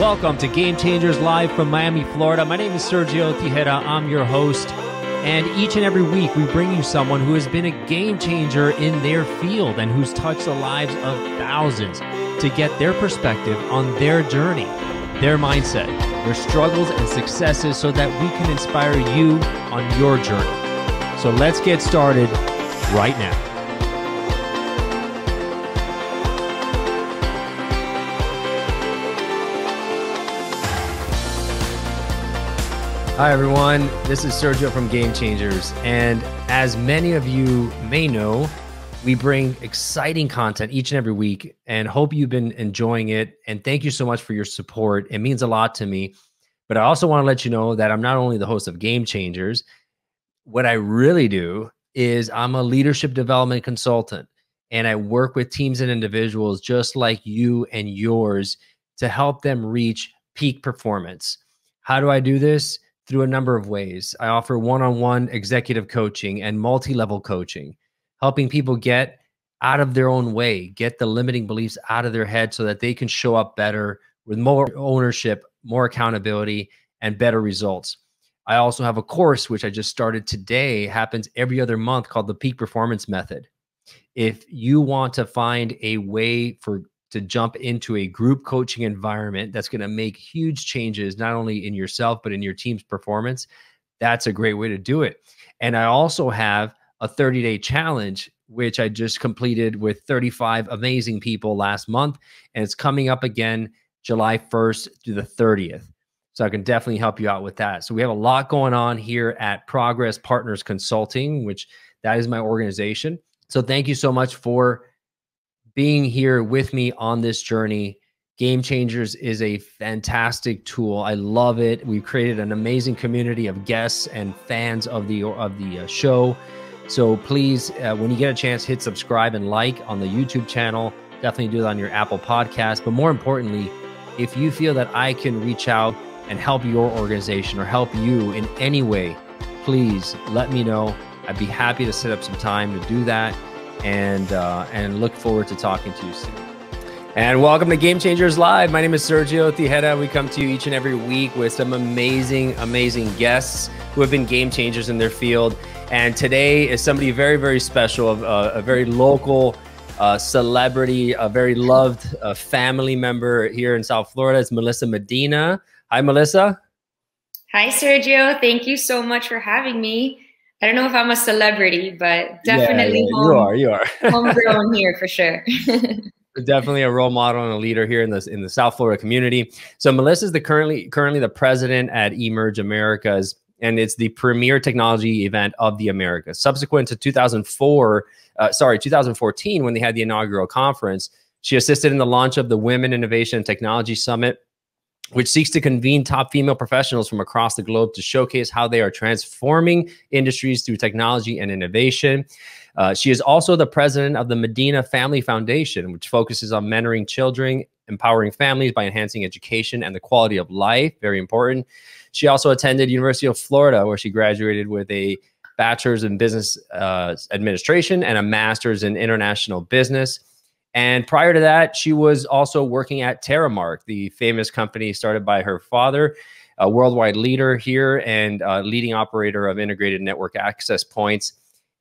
Welcome to Game Changers live from Miami, Florida. My name is Sergio Tijera. I'm your host. And each and every week, we bring you someone who has been a game changer in their field and who's touched the lives of thousands to get their perspective on their journey, their mindset, their struggles and successes so that we can inspire you on your journey. So let's get started right now. Hi, everyone. This is Sergio from Game Changers. And as many of you may know, we bring exciting content each and every week and hope you've been enjoying it. And thank you so much for your support. It means a lot to me. But I also want to let you know that I'm not only the host of Game Changers, what I really do is I'm a leadership development consultant and I work with teams and individuals just like you and yours to help them reach peak performance. How do I do this? Through a number of ways. I offer one on one executive coaching and multi level coaching, helping people get out of their own way, get the limiting beliefs out of their head so that they can show up better with more ownership, more accountability, and better results. I also have a course which I just started today, happens every other month called the Peak Performance Method. If you want to find a way for to jump into a group coaching environment that's going to make huge changes, not only in yourself, but in your team's performance, that's a great way to do it. And I also have a 30 day challenge, which I just completed with 35 amazing people last month. And it's coming up again July 1st through the 30th. So I can definitely help you out with that. So we have a lot going on here at Progress Partners Consulting, which that is my organization. So thank you so much for being here with me on this journey. Game Changers is a fantastic tool. I love it. We've created an amazing community of guests and fans of the of the uh, show. So please, uh, when you get a chance, hit subscribe and like on the YouTube channel. Definitely do it on your Apple Podcast. But more importantly, if you feel that I can reach out and help your organization or help you in any way, please let me know. I'd be happy to set up some time to do that and uh, and look forward to talking to you soon. And welcome to Game Changers Live. My name is Sergio Tejeda. We come to you each and every week with some amazing, amazing guests who have been game changers in their field. And today is somebody very, very special, uh, a very local uh, celebrity, a very loved uh, family member here in South Florida. It's Melissa Medina. Hi, Melissa. Hi, Sergio. Thank you so much for having me. I don't know if I'm a celebrity, but definitely yeah, yeah, home, you are. You are homegrown here for sure. definitely a role model and a leader here in the in the South Florida community. So Melissa is the currently currently the president at Emerge Americas, and it's the premier technology event of the Americas. Subsequent to 2004, uh, sorry, 2014, when they had the inaugural conference, she assisted in the launch of the Women Innovation and Technology Summit which seeks to convene top female professionals from across the globe to showcase how they are transforming industries through technology and innovation. Uh, she is also the president of the Medina Family Foundation, which focuses on mentoring children, empowering families by enhancing education and the quality of life. Very important. She also attended University of Florida, where she graduated with a bachelor's in business uh, administration and a master's in international business. And prior to that, she was also working at Terremark, the famous company started by her father, a worldwide leader here and leading operator of integrated network access points.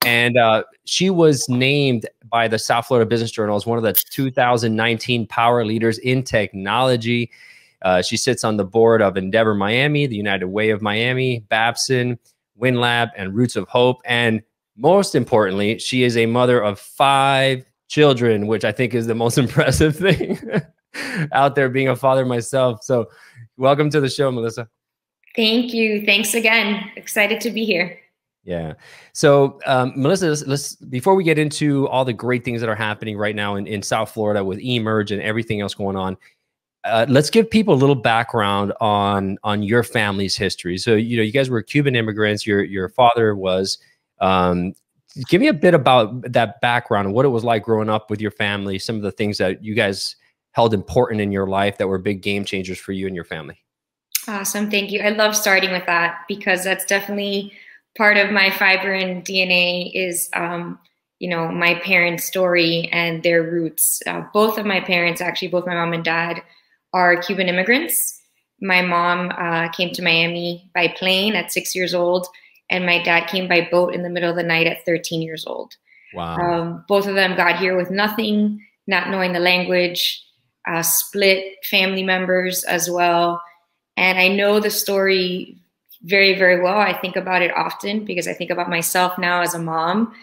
And uh, she was named by the South Florida Business Journal as one of the 2019 power leaders in technology. Uh, she sits on the board of Endeavor Miami, the United Way of Miami, Babson, WinLab, and Roots of Hope. And most importantly, she is a mother of five children, which I think is the most impressive thing out there being a father myself. So, welcome to the show, Melissa. Thank you. Thanks again. Excited to be here. Yeah. So, um, Melissa, let's, let's, before we get into all the great things that are happening right now in, in South Florida with Emerge and everything else going on, uh, let's give people a little background on on your family's history. So, you know, you guys were Cuban immigrants. Your your father was um, give me a bit about that background what it was like growing up with your family, some of the things that you guys held important in your life that were big game changers for you and your family. Awesome. Thank you. I love starting with that because that's definitely part of my fiber and DNA is, um, you know, my parents' story and their roots. Uh, both of my parents, actually, both my mom and dad, are Cuban immigrants. My mom uh, came to Miami by plane at six years old, and my dad came by boat in the middle of the night at 13 years old. Wow. Um, both of them got here with nothing, not knowing the language, uh, split family members as well. And I know the story very, very well. I think about it often because I think about myself now as a mom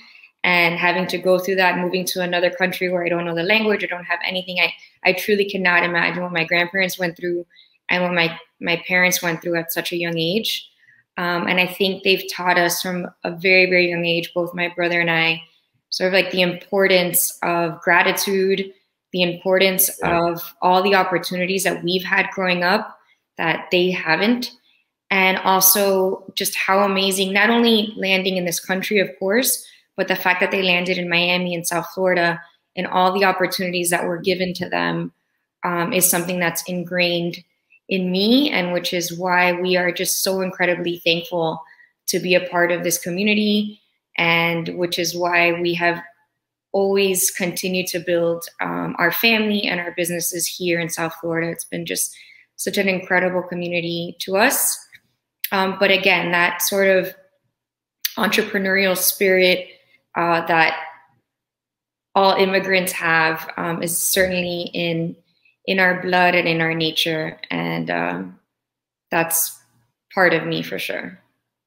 and having to go through that, moving to another country where I don't know the language, I don't have anything. I, I truly cannot imagine what my grandparents went through and what my, my parents went through at such a young age. Um, and I think they've taught us from a very, very young age, both my brother and I, sort of like the importance of gratitude, the importance of all the opportunities that we've had growing up that they haven't. And also just how amazing, not only landing in this country, of course, but the fact that they landed in Miami and South Florida and all the opportunities that were given to them um, is something that's ingrained in me, and which is why we are just so incredibly thankful to be a part of this community, and which is why we have always continued to build um, our family and our businesses here in South Florida. It's been just such an incredible community to us. Um, but again, that sort of entrepreneurial spirit uh, that all immigrants have um, is certainly in in our blood and in our nature, and um, that's part of me for sure.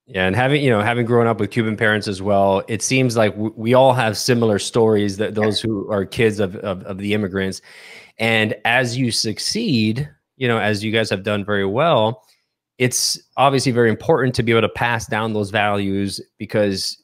Yeah, and having you know having grown up with Cuban parents as well, it seems like we all have similar stories that those who are kids of, of, of the immigrants, and as you succeed, you know, as you guys have done very well, it's obviously very important to be able to pass down those values because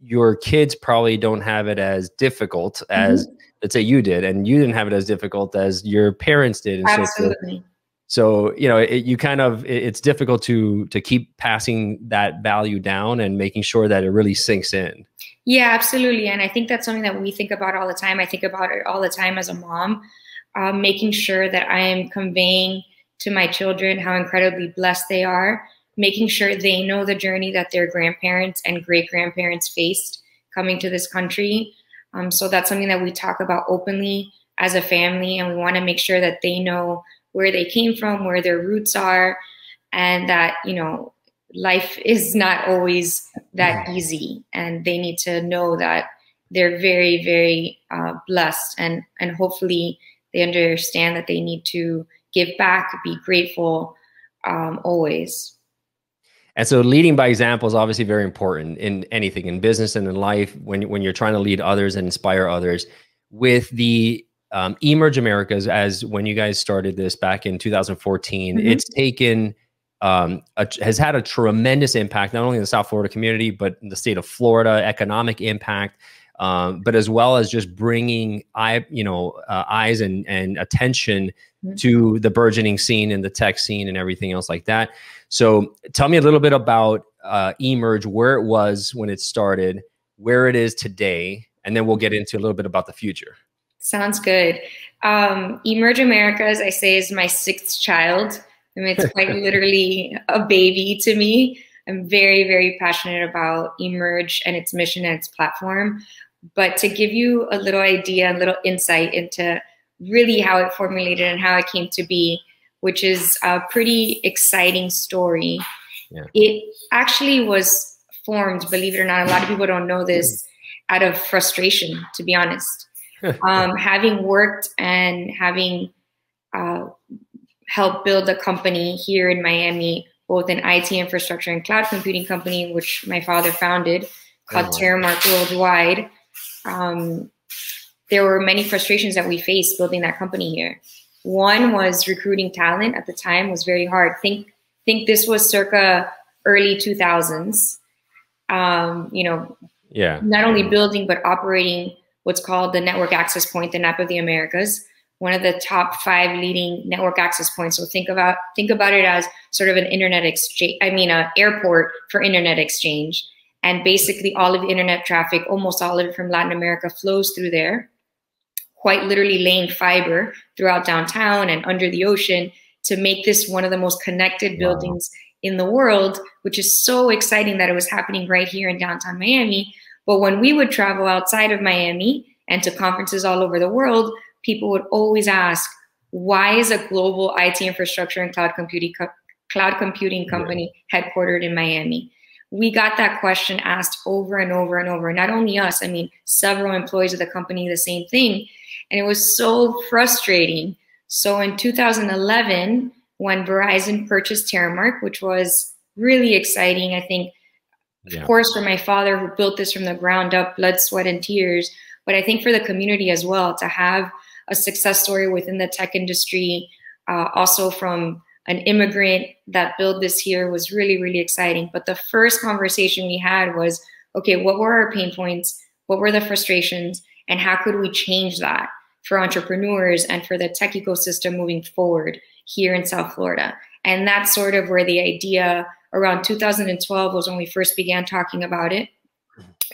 your kids probably don't have it as difficult as mm-hmm. Let's say you did and you didn't have it as difficult as your parents did and Absolutely. so so you know it, you kind of it, it's difficult to to keep passing that value down and making sure that it really sinks in yeah absolutely and i think that's something that we think about all the time i think about it all the time as a mom um, making sure that i am conveying to my children how incredibly blessed they are making sure they know the journey that their grandparents and great grandparents faced coming to this country. Um, so that's something that we talk about openly as a family, and we want to make sure that they know where they came from, where their roots are, and that you know life is not always that easy, and they need to know that they're very, very uh, blessed, and and hopefully they understand that they need to give back, be grateful um, always. And so leading by example is obviously very important in anything in business and in life when, when you're trying to lead others and inspire others. With the um, Emerge Americas, as when you guys started this back in 2014, mm-hmm. it's taken um, a, has had a tremendous impact not only in the South Florida community but in the state of Florida, economic impact, um, but as well as just bringing eye, you know, uh, eyes and and attention mm-hmm. to the burgeoning scene and the tech scene and everything else like that. So tell me a little bit about uh, Emerge, where it was when it started, where it is today, and then we'll get into a little bit about the future. Sounds good. Um, Emerge America, as I say, is my sixth child. I mean, it's quite literally a baby to me. I'm very, very passionate about Emerge and its mission and its platform. But to give you a little idea, a little insight into really how it formulated and how it came to be, which is a pretty exciting story. Yeah. It actually was formed, believe it or not, a lot of people don't know this, out of frustration, to be honest. um, having worked and having uh, helped build a company here in Miami, both an IT infrastructure and cloud computing company, which my father founded, called oh. Terremark Worldwide. Um, there were many frustrations that we faced building that company here. One was recruiting talent at the time was very hard. Think think this was circa early 2000s. Um, you know, yeah. Not only building but operating what's called the network access point, the NAP of the Americas, one of the top five leading network access points. So think about think about it as sort of an internet exchange. I mean, an airport for internet exchange, and basically all of the internet traffic, almost all of it from Latin America, flows through there quite literally laying fiber throughout downtown and under the ocean to make this one of the most connected buildings wow. in the world, which is so exciting that it was happening right here in downtown Miami. But when we would travel outside of Miami and to conferences all over the world, people would always ask, why is a global IT infrastructure and cloud computing co- cloud computing company yeah. headquartered in Miami? We got that question asked over and over and over. Not only us, I mean, several employees of the company, the same thing. And it was so frustrating. So in 2011, when Verizon purchased Terremark, which was really exciting, I think, yeah. of course, for my father who built this from the ground up, blood, sweat, and tears, but I think for the community as well to have a success story within the tech industry, uh, also from an immigrant that built this here was really, really exciting. But the first conversation we had was, okay, what were our pain points? What were the frustrations? And how could we change that for entrepreneurs and for the tech ecosystem moving forward here in South Florida? And that's sort of where the idea around 2012 was when we first began talking about it.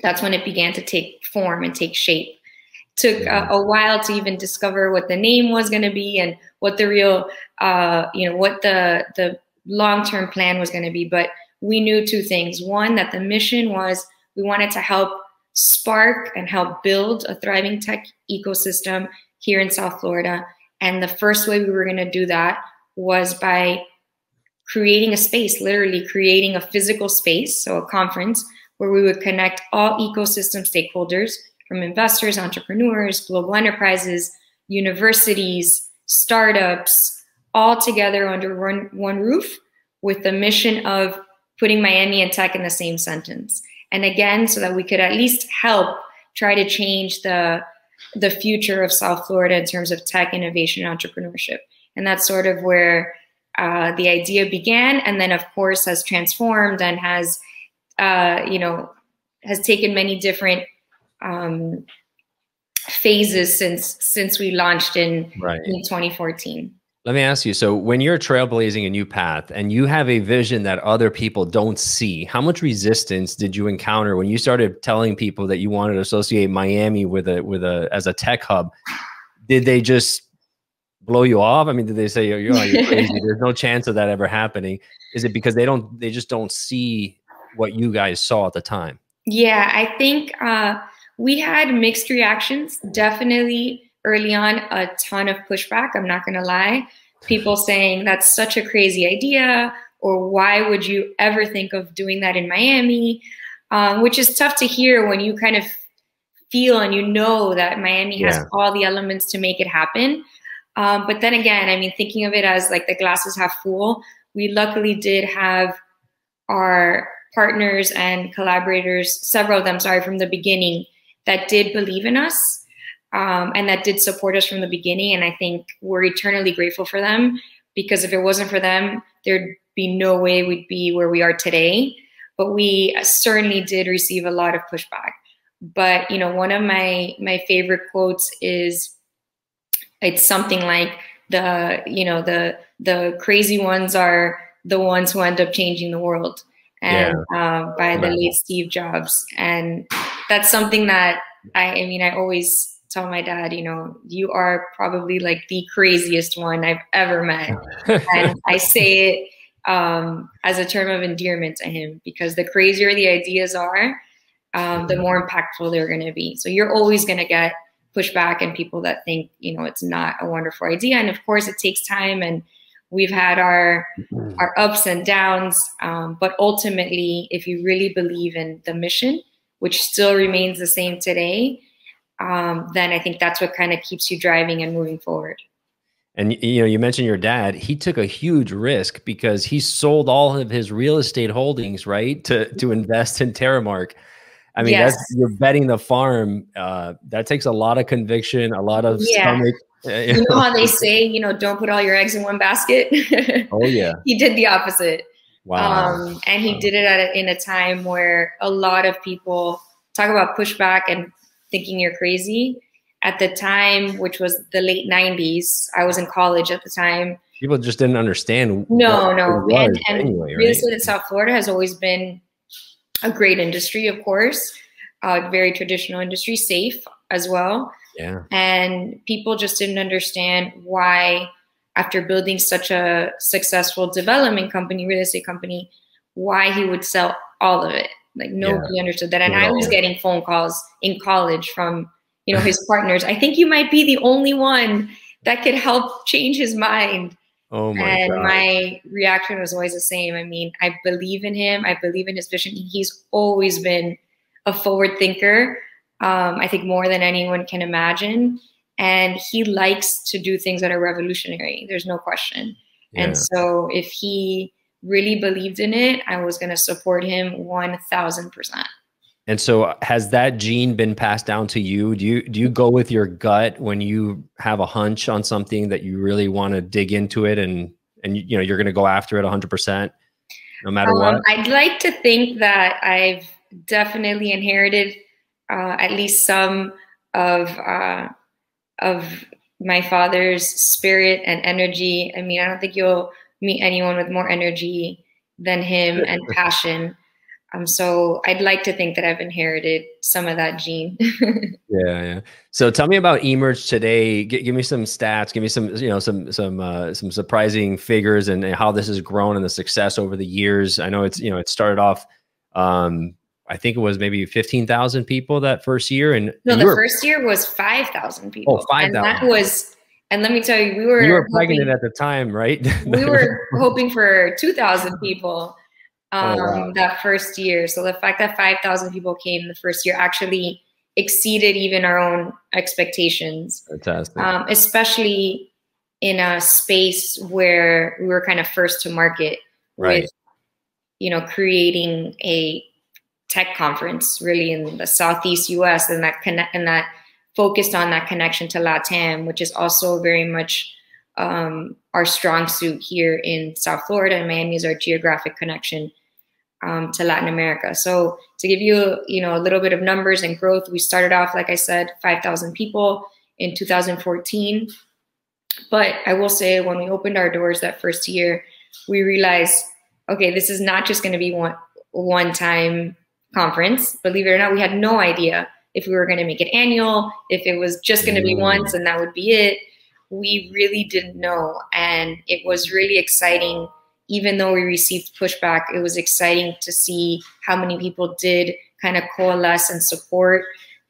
That's when it began to take form and take shape. Took a, a while to even discover what the name was going to be and what the real, uh, you know, what the the long term plan was going to be. But we knew two things: one, that the mission was we wanted to help spark and help build a thriving tech ecosystem here in South Florida. And the first way we were going to do that was by creating a space, literally creating a physical space, so a conference where we would connect all ecosystem stakeholders from investors, entrepreneurs, global enterprises, universities, startups, all together under one, one roof with the mission of putting Miami and tech in the same sentence. And again, so that we could at least help try to change the, the future of South Florida in terms of tech innovation and entrepreneurship. And that's sort of where uh, the idea began, and then of course has transformed and has, uh, you know, has taken many different um, phases since since we launched in, right. in 2014. Let me ask you so, when you're trailblazing a new path and you have a vision that other people don't see, how much resistance did you encounter when you started telling people that you wanted to associate Miami with a with a as a tech hub? Did they just blow you off? I mean, did they say you're, you're crazy? There's no chance of that ever happening. Is it because they don't they just don't see what you guys saw at the time? Yeah, I think uh, we had mixed reactions. Definitely early on, a ton of pushback. I'm not going to lie. People saying that's such a crazy idea, or why would you ever think of doing that in Miami? Um, which is tough to hear when you kind of feel and you know that Miami has all the elements to make it happen. Um, but then again, I mean, thinking of it as like the glasses half full, we luckily did have our partners and collaborators, several of them, sorry, from the beginning, that did believe in us um, and that did support us from the beginning. And I think we're eternally grateful for them because if it wasn't for them, there'd be no way we'd be where we are today. But we certainly did receive a lot of pushback. But you know, one of my my favorite quotes is it's something like the you know the the crazy ones are the ones who end up changing the world and yeah. um, by the late steve jobs and that's something that I, I mean i always tell my dad you know you are probably like the craziest one i've ever met. And i say it um, as a term of endearment to him because the crazier the ideas are um, the more impactful they're going to be. So you're always going to get pushback and people that think you know it's not a wonderful idea. And of course it takes time and we've had our mm-hmm. our ups and downs um, but ultimately if you really believe in the mission which still remains the same today um, then i think that's what kind of keeps you driving and moving forward and you know you mentioned your dad he took a huge risk because he sold all of his real estate holdings right to to invest in terremark I mean, yes. that's you're betting the farm. Uh, that takes a lot of conviction, a lot of yeah. stomach. You, you know how they say, you know, don't put all your eggs in one basket. oh yeah. he did the opposite. Wow. Um, and he wow. did it at a, in a time where a lot of people talk about pushback and thinking you're crazy. At the time, which was the late '90s, I was in college at the time. People just didn't understand. No, no, and, and anyway, real estate in South Florida has always been a great industry, of course, uh, very traditional industry, safe as well. Yeah. And people just didn't understand why, after building such a successful development company, real estate company, why he would sell all of it. Like nobody yeah. understood that. And I was getting phone calls in college from, you know, his partners. I think you might be the only one that could help change his mind. Oh my and God. my reaction was always the same. I mean, I believe in him. I believe in his vision. He's always been a forward thinker. Um, I think more than anyone can imagine. And he likes to do things that are revolutionary. There's no question. Yeah. And so if he really believed in it, I was going to support him 1000%. And so has that gene been passed down to you? Do you do you go with your gut when you have a hunch on something that you really want to dig into it and and you know you're going to go after it 100% no matter Um, what? I'd like to think that I've definitely inherited uh, at least some of uh, of my father's spirit and energy. I mean, I don't think you'll meet anyone with more energy than him and passion. Um, so I'd like to think that I've inherited some of that gene. Yeah, yeah. So tell me about Emerge today. G- give me some stats. Give me some, you know, some some uh, some surprising figures and, and how this has grown and the success over the years. I know it's you know it started off. Um, I think it was maybe fifteen thousand people that first year, and no, and the first year was five thousand people. Oh, And that was, and let me tell you, we were you were hoping- pregnant at the time, right? we were hoping for 2,000 people um, Oh, wow. that first year. So the fact that 5,000 people came the first year actually exceeded even our own expectations, fantastic. um, especially in a space where we were kind of first to market Right. with, you know, creating a tech conference really in the Southeast US and that connect and that focused on that connection to LATAM, which is also very much um, our strong suit here in South Florida and Miami is our geographic connection um, to Latin America. So to give you, you know, a little bit of numbers and growth, we started off, like I said, 5,000 people in 2014. But I will say when we opened our doors that first year, we realized, okay, this is not just going to be one one time conference. Believe it or not, we had no idea if we were going to make it annual, if it was just going to be Mm. once and that would be it. We really didn't know. And it was really exciting. Even though we received pushback, it was exciting to see how many people did kind of coalesce and support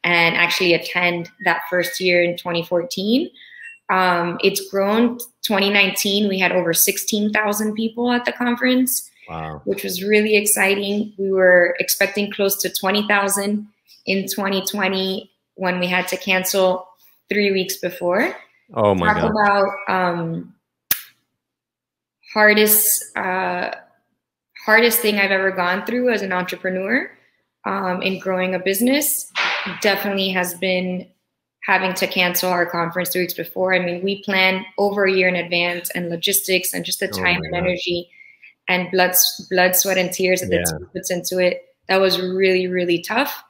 and actually attend that first year in 2014. Um, it's grown. 2019, we had over 16,000 people at the conference wow. which was really exciting. We were expecting close to 20,000 in 2020 when we had to cancel three weeks before. Oh my Talk god. about um, hardest uh, hardest thing I've ever gone through as an entrepreneur um, in growing a business. Definitely has been having to cancel our conference three weeks before. I mean, we plan over a year in advance, and logistics and just the Oh time my and God. energy and blood, blood, sweat, and tears that Yeah. the team puts into it. That was really, really tough.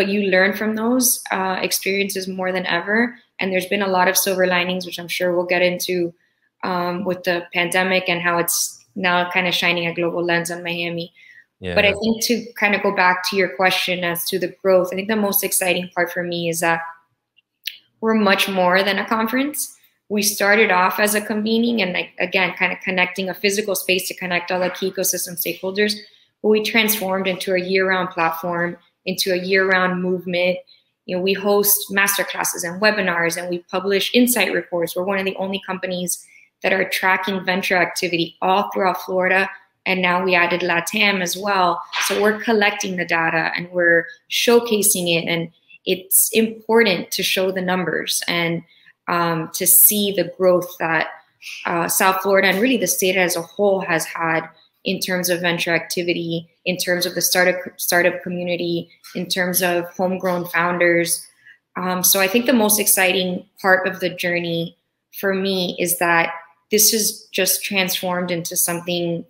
But you learn from those uh, experiences more than ever. And there's been a lot of silver linings, which I'm sure we'll get into um, with the pandemic and how it's now kind of shining a global lens on Miami. Yeah. But I think to kind of go back to your question as to the growth, I think the most exciting part for me is that we're much more than a conference. We started off as a convening and like again, kind of connecting a physical space to connect all the key ecosystem stakeholders. But we transformed into a year-round platform, into a year-round movement. You know, we host masterclasses and webinars, and we publish insight reports. We're one of the only companies that are tracking venture activity all throughout Florida and now we added latam as well so we're collecting the data and we're showcasing it and it's important to show the numbers and um, to see the growth that uh, south florida and really the state as a whole has had in terms of venture activity in terms of the startup startup community in terms of homegrown founders. Um, so i think the most exciting part of the journey for me is that this has just transformed into something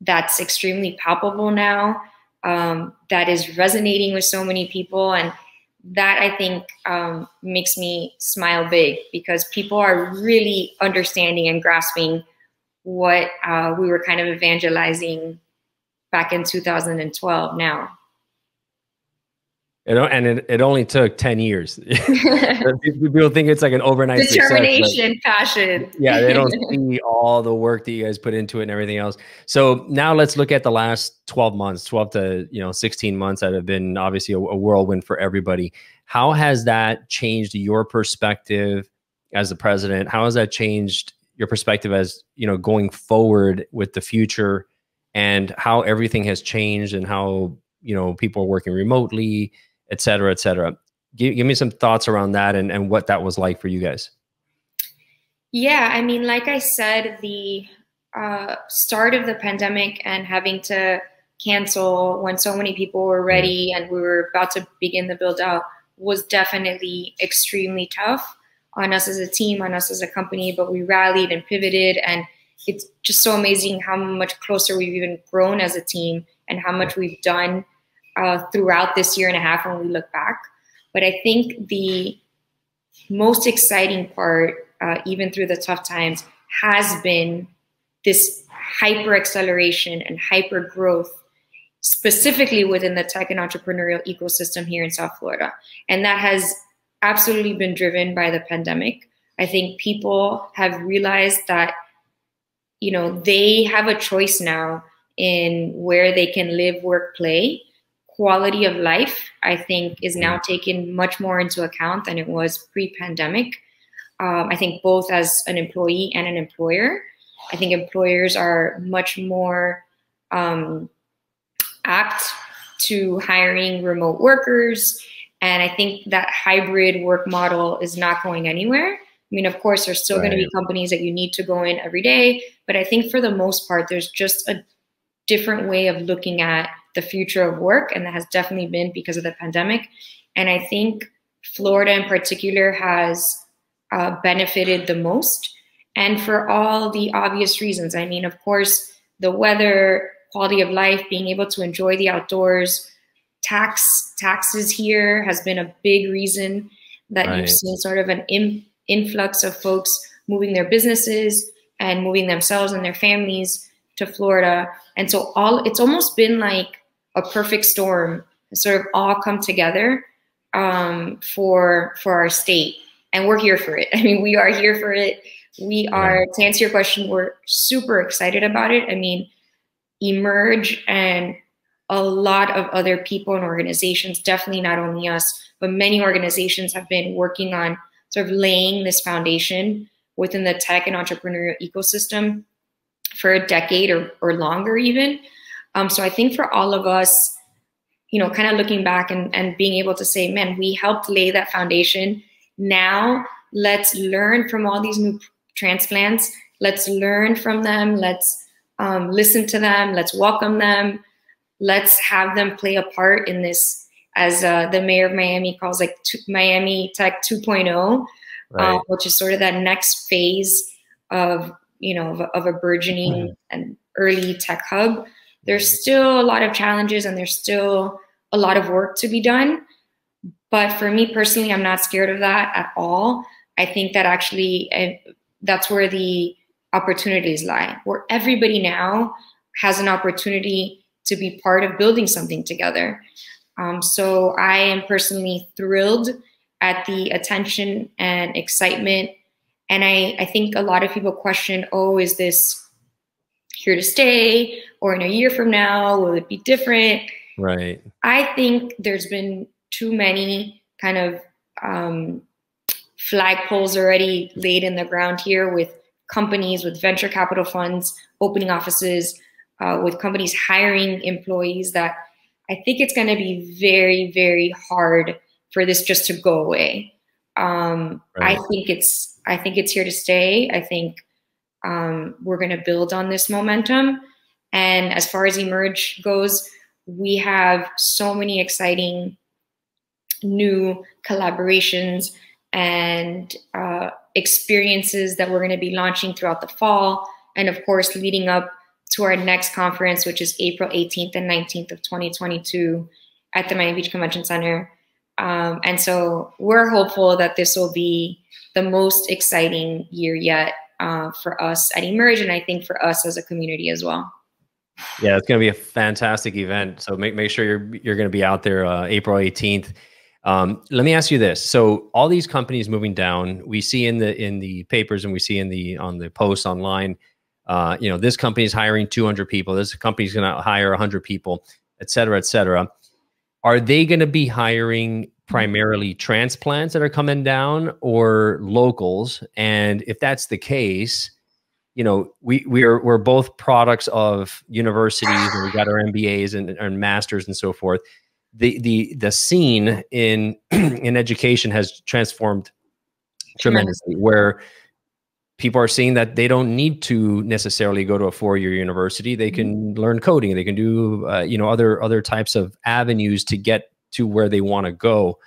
that's extremely palpable now um, that is resonating with so many people. And that i think um, makes me smile big because people are really understanding and grasping what uh, we were kind of evangelizing back in 2012 now It, and it, it only took 10 years. People think it's like an overnight success, determination passion yeah, they don't see all the work that you guys put into it and everything else. So now let's look at the last 12 months, 12 to, you know, 16 months that have been obviously a, a whirlwind for everybody. How has that changed your perspective as the president? How has that changed your perspective as you know going forward with the future and how everything has changed and how you know people are working remotely, et cetera, et cetera? Give, give me some thoughts around that and, and what that was like for you guys. Yeah, I mean, like I said, the uh, start of the pandemic and having to cancel when so many people were ready and we were about to begin the build out was definitely extremely tough on us as a team, on us as a company, but we rallied and pivoted. And it's just so amazing how much closer we've even grown as a team and how much we've done uh, throughout this year and a half when we look back. But I think the most exciting part, uh, even through the tough times, has been this hyper acceleration and hyper growth specifically within the tech and entrepreneurial ecosystem here in South Florida. And that has absolutely been driven by the pandemic. I think people have realized that, you know, they have a choice now in where they can live, work, play. Quality of life, I think, is now taken much more into account than it was pre pandemic. Um, I think both as an employee and an employer. I think employers are much more um, apt to hiring remote workers. And I think that hybrid work model is not going anywhere. I mean, of course, there's still right. going to be companies that you need to go in every day, but I think for the most part, there's just a different way of looking at the future of work, and that has definitely been because of the pandemic. And I think Florida in particular has uh, benefited the most, and for all the obvious reasons. I mean, of course, the weather, quality of life, being able to enjoy the outdoors. Tax taxes here has been a big reason that right. you've seen sort of an in, influx of folks moving their businesses and moving themselves and their families to Florida. And so all it's almost been like a perfect storm sort of all come together um, for for our state. And we're here for it. I mean, we are here for it. We are, to answer your question, we're super excited about it. I mean, emerge and a lot of other people and organizations, definitely not only us, but many organizations have been working on sort of laying this foundation within the tech and entrepreneurial ecosystem for a decade or, or longer even. Um, so I think for all of us, you know, kind of looking back and, and being able to say, man, we helped lay that foundation. Now let's learn from all these new transplants. Let's learn from them. Let's um, listen to them, let's welcome them, let's have them play a part in this, as uh, the mayor of Miami calls like Miami Tech 2.0, uh, right. uh, which is sort of that next phase of you know of, of a burgeoning mm-hmm. and early tech hub. There's still a lot of challenges and there's still a lot of work to be done. But for me personally, I'm not scared of that at all. I think that actually uh, that's where the opportunities lie, where everybody now has an opportunity to be part of building something together. Um, so I am personally thrilled at the attention and excitement. And I, I think a lot of people question, oh, is this here to stay? Or in a year from now, will it be different? Right. I think there's been too many kind of um, flagpoles already laid in the ground here with companies with venture capital funds opening offices, uh, with companies hiring employees that I think it's going to be very, very hard for this just to go away. Um, right. I think it's I think it's here to stay. I think um, we're going to build on this momentum. And as far as Emerge goes, we have so many exciting new collaborations and uh, experiences that we're going to be launching throughout the fall. And of course, leading up to our next conference, which is April 18th and 19th of 2022 at the Miami Beach Convention Center. Um, and so we're hopeful that this will be the most exciting year yet uh, for us at Emerge, and I think for us as a community as well. Yeah, it's going to be a fantastic event. So make make sure you're you're going to be out there uh, April 18th. Um, let me ask you this: so all these companies moving down, we see in the in the papers and we see in the on the posts online. Uh, you know, this company is hiring 200 people. This company is going to hire 100 people, et cetera, et cetera. Are they going to be hiring primarily transplants that are coming down or locals? And if that's the case, you know, we we are we're both products of universities and we got our MBAs and, and masters and so forth. The the the scene in in education has transformed tremendously where people are seeing that they don't need to necessarily go to a four-year university they can mm-hmm. learn coding they can do uh, you know other other types of avenues to get to where they want to go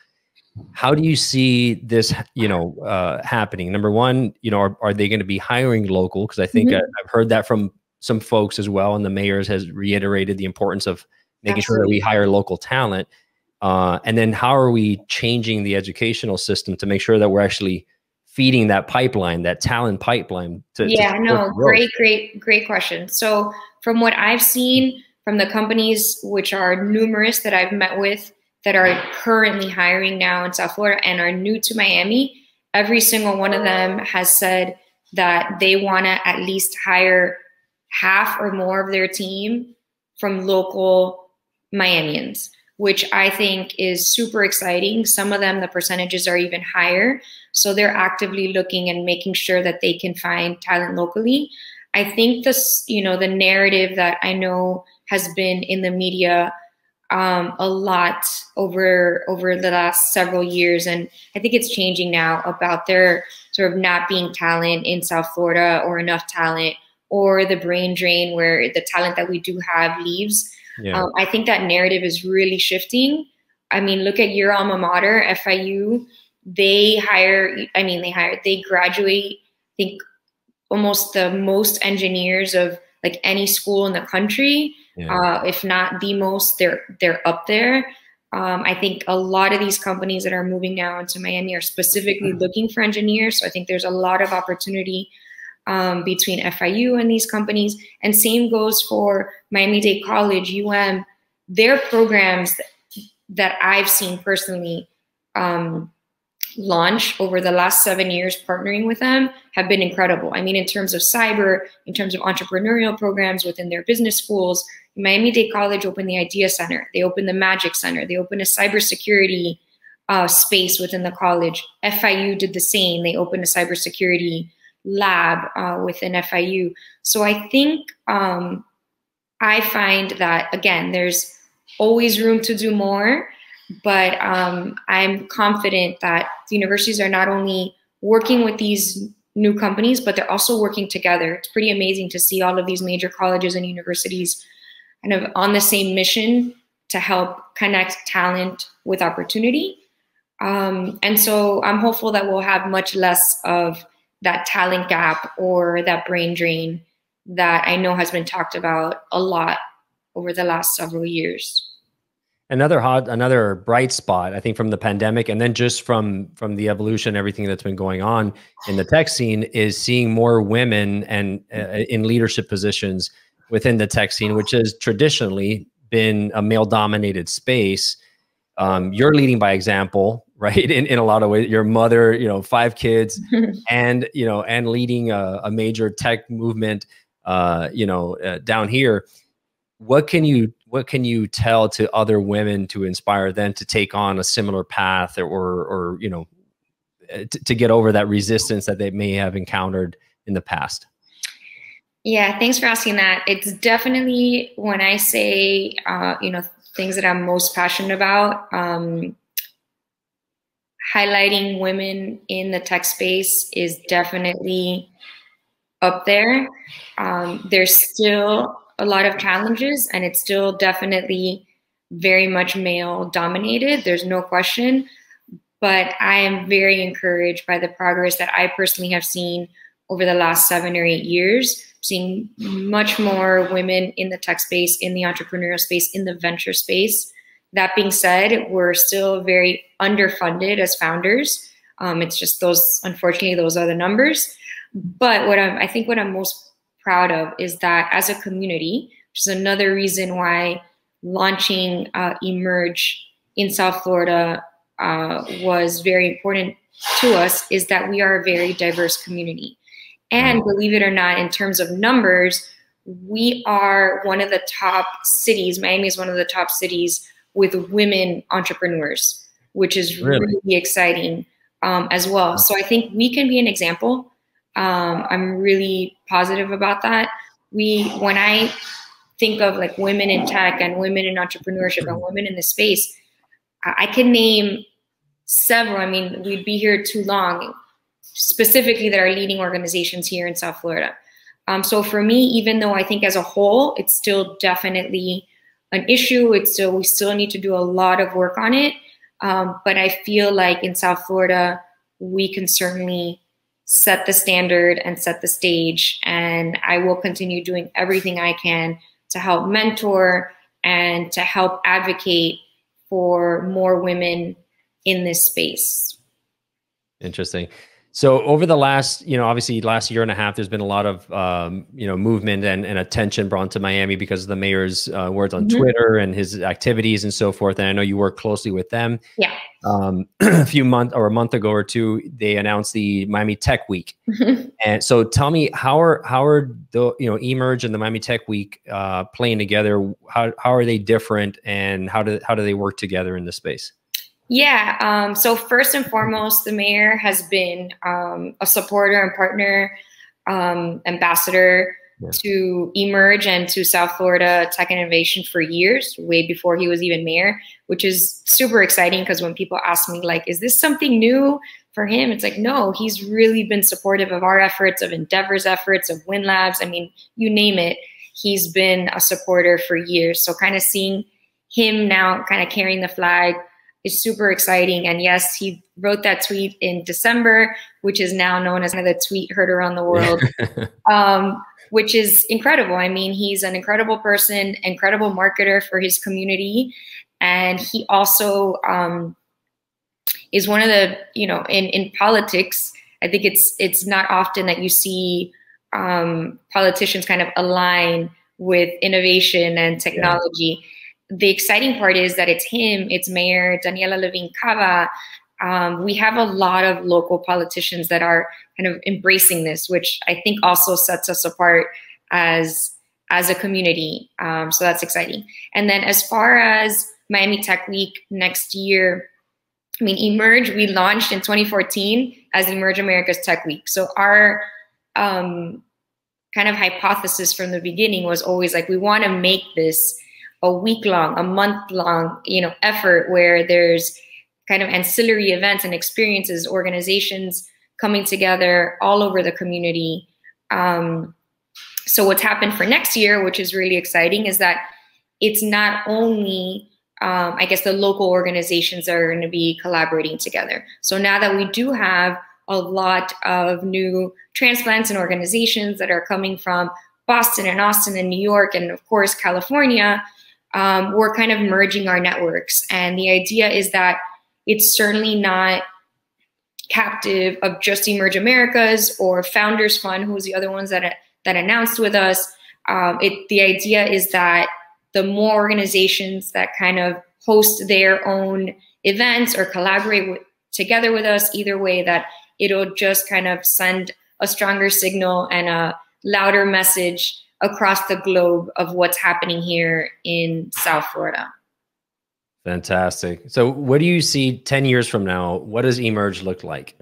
how do you see this you know uh, happening number one you know are, are they going to be hiring local because i think mm-hmm. I, have heard that from some folks as well and the mayors has reiterated the importance of making Absolutely. sure that we hire local talent uh, and then how are we changing the educational system to make sure that we're actually feeding that pipeline, that talent pipeline? To, yeah, to no, great, great, great question. So from what I've seen from the companies, which are numerous that I've met with that are currently hiring now in South Florida and are new to Miami, every single one of them has said that they want to at least hire half or more of their team from local Miamians which I think is super exciting. Some of them, the percentages are even higher. So they're actively looking and making sure that they can find talent locally. I think this, you know, the narrative that I know has been in the media um, a lot over over the last several years, and I think it's changing now about there sort of not being talent in South Florida or enough talent, or the brain drain where the talent that we do have leaves. Yeah. Um, I think that narrative is really shifting. I mean, look at your alma mater, FIU. They hire, I mean, they hire, they graduate, I think almost the most engineers of like any school in the country. Yeah. Uh, if not the most, they're they're up there. Um, I think a lot of these companies that are moving now into Miami are specifically mm-hmm. looking for engineers. So I think there's a lot of opportunity um, between FIU and these companies. And same goes for Miami Dade College, UM. Their programs that I've seen personally um, launch over the last seven years partnering with them have been incredible. I mean, in terms of cyber, in terms of entrepreneurial programs within their business schools, Miami Dade College opened the Idea Center. They opened the Magic Center. They opened a cybersecurity uh, space within the college. FIU did the same. They opened a cybersecurity lab uh, within FIU. So I think um, I find that, again, there's always room to do more, but um, I'm confident that the universities are not only working with these new companies, but they're also working together. It's pretty amazing to see all of these major colleges and universities kind of on the same mission to help connect talent with opportunity. Um, and so I'm hopeful that we'll have much less of that talent gap or that brain drain that I know has been talked about a lot over the last several years. Another hot, another bright spot, I think, from the pandemic, and then just from from the evolution, everything that's been going on in the tech scene, is seeing more women and uh, in leadership positions within the tech scene, which has traditionally been a male-dominated space. Um, you're leading by example right? In, in a lot of ways your mother you know five kids and you know and leading a, a major tech movement uh, you know uh, down here. What can you what can you tell to other women to inspire them to take on a similar path or or, or you know uh, to, to get over that resistance that they may have encountered in the past? Yeah thanks for asking that. It's definitely when i say uh, you know things that i'm most passionate about um, highlighting women in the tech space is definitely up there. Um, there's still a lot of challenges, and it's still definitely very much male dominated. There's no question. But I am very encouraged by the progress that I personally have seen over the last seven or eight years, seeing much more women in the tech space, in the entrepreneurial space, in the venture space. That being said, we're still very underfunded as founders. Um, it's just those, unfortunately, those are the numbers. But what I'm, I think what I'm most proud of is that as a community, which is another reason why launching uh, Emerge in South Florida uh, was very important to us, is that we are a very diverse community. And believe it or not, in terms of numbers, we are one of the top cities. Miami is one of the top cities with women entrepreneurs. which is really, really exciting um, as well. So I think we can be an example. Um, I'm really positive about that. We, when I think of like women in tech and women in entrepreneurship and women in the space, I can name several. I mean, we'd be here too long, specifically that are leading organizations here in South Florida. Um, so for me, even though I think as a whole, it's still definitely an issue. It's still we still need to do a lot of work on it. Um, but I feel like in South Florida, we can certainly set the standard and set the stage. And I will continue doing everything I can to help mentor and to help advocate for more women in this space. Interesting. So over the last, you know, obviously last year and a half, there's been a lot of, um, you know, movement and, and attention brought to Miami because of the mayor's uh, words on mm-hmm. Twitter and his activities and so forth. And I know you work closely with them. Yeah. Um, a few months or a month ago or two, they announced the Miami Tech Week. Mm-hmm. And so tell me how are how are the you know Emerge and the Miami Tech Week uh, playing together? How how are they different and how do how do they work together in the space? Yeah. Um, so first and foremost, the mayor has been um, a supporter and partner, um, ambassador yeah. to Emerge and to South Florida Tech and Innovation for years, way before he was even mayor, which is super exciting because when people ask me, like, is this something new for him? It's like, no, he's really been supportive of our efforts, of Endeavor's efforts, of Win Labs. I mean, you name it. He's been a supporter for years. So kind of seeing him now kind of carrying the flag is super exciting. And yes, he wrote that tweet in December, which is now known as kind of the tweet heard around the world, um, which is incredible. I mean, he's an incredible person, incredible marketer for his community. And he also um, is one of the, you know, in, in politics, I think it's it's not often that you see um, politicians kind of align with innovation and technology. Yeah the exciting part is that it's him, it's Mayor Daniella Levine Cava. Um, we have a lot of local politicians that are kind of embracing this, which I think also sets us apart as as a community. Um, so that's exciting. And then as far as Miami Tech Week next year, I mean, Emerge, we launched in 2014 as Emerge America's Tech Week. So our um, kind of hypothesis from the beginning was always like, we want to make this a week long, a month long, you know, effort where there's kind of ancillary events and experiences, organizations coming together all over the community. Um, so what's happened for next year, which is really exciting, is that it's not only um, I guess the local organizations are going to be collaborating together. So now that we do have a lot of new transplants and organizations that are coming from Boston and Austin and New York and of course California, um, we're kind of merging our networks. And the idea is that it's certainly not captive of just Emerge Americas or Founders Fund, who's the other ones that that announced with us. Um, it the idea is that the more organizations that kind of host their own events or collaborate with, together with us, either way, that it'll just kind of send a stronger signal and a louder message across the globe of what's happening here in South Florida. Fantastic. So, what do you see 10 years from now? What does Emerge look like?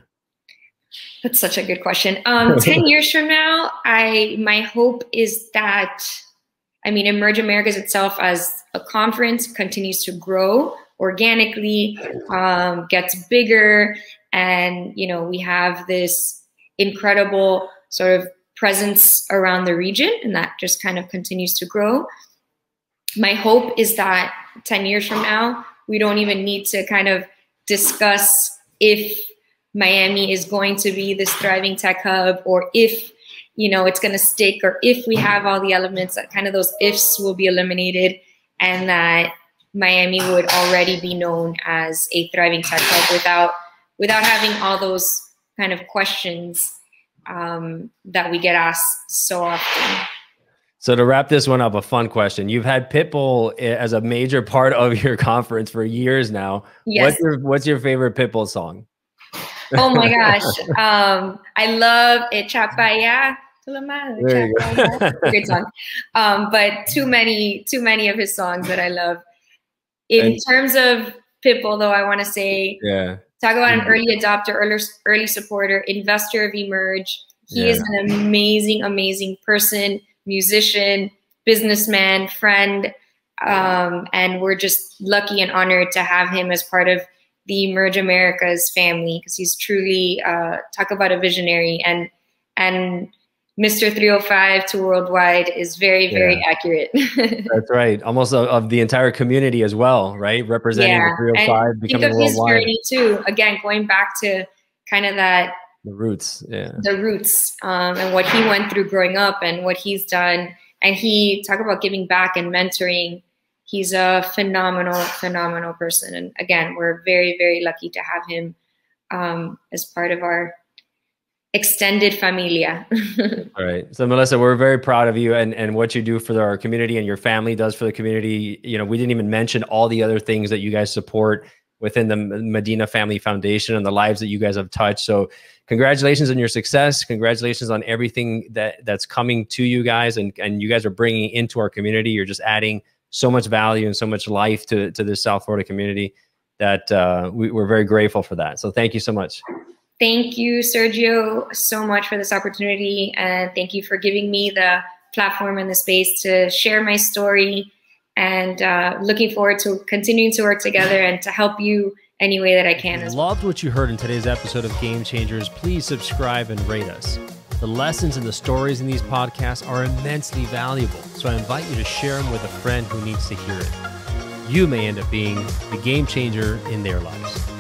That's such a good question. Um, 10 years from now, I my hope is that I mean Emerge Americas itself as a conference continues to grow organically, um, gets bigger, and you know, we have this incredible sort of presence around the region, and that just kind of continues to grow. My hope is that 10 years from now, we don't even need to kind of discuss if Miami is going to be this thriving tech hub or if you know it's going to stick or if we have all the elements that kind of those ifs will be eliminated and that Miami would already be known as a thriving tech hub without without having all those kind of questions um, that we get asked so often. So to wrap this one up, a fun question. You've had Pitbull as a major part of your conference for years now. Yes. What's your what's your favorite Pitbull song? Oh my gosh. um, I love Echa Pa'lla. Good song. Um, but too many, too many of his songs that I love. In and terms of Pitbull, though, I want to say. Yeah. Talk about an mm-hmm. early adopter, early, early supporter, investor of Emerge. He yeah. is an amazing, amazing person, musician, businessman, friend. Um, and we're just lucky and honored to have him as part of the Emerge Americas family because he's truly uh, talk about a visionary and and Mr. 305 to worldwide is very, very yeah. accurate. That's right. Almost of, of, the entire community as well, right? Representing yeah. the 305, and becoming think of worldwide. His journey too. Again, going back to kind of that the roots, yeah, the roots, um, and what he went through growing up, and what he's done. And he talk about giving back and mentoring. He's a phenomenal, phenomenal person. And again, we're very, very lucky to have him um, as part of our extended familia. All right. So Melissa, we're very proud of you and, and what you do for our community and your family does for the community. You know, we didn't even mention all the other things that you guys support within the Medina Family Foundation and the lives that you guys have touched. So congratulations on your success. Congratulations on everything that that's coming to you guys and, and you guys are bringing into our community. You're just adding so much value and so much life to, to this South Florida community that uh, we, we're very grateful for that. So thank you so much. Thank you, Sergio, so much for this opportunity. And thank you for giving me the platform and the space to share my story. And uh, looking forward to continuing to work together and to help you any way that I can. If you loved what you heard in today's episode of Game Changers, please subscribe and rate us. The lessons and the stories in these podcasts are immensely valuable, so I invite you to share them with a friend who needs to hear it. You may end up being the game changer in their lives.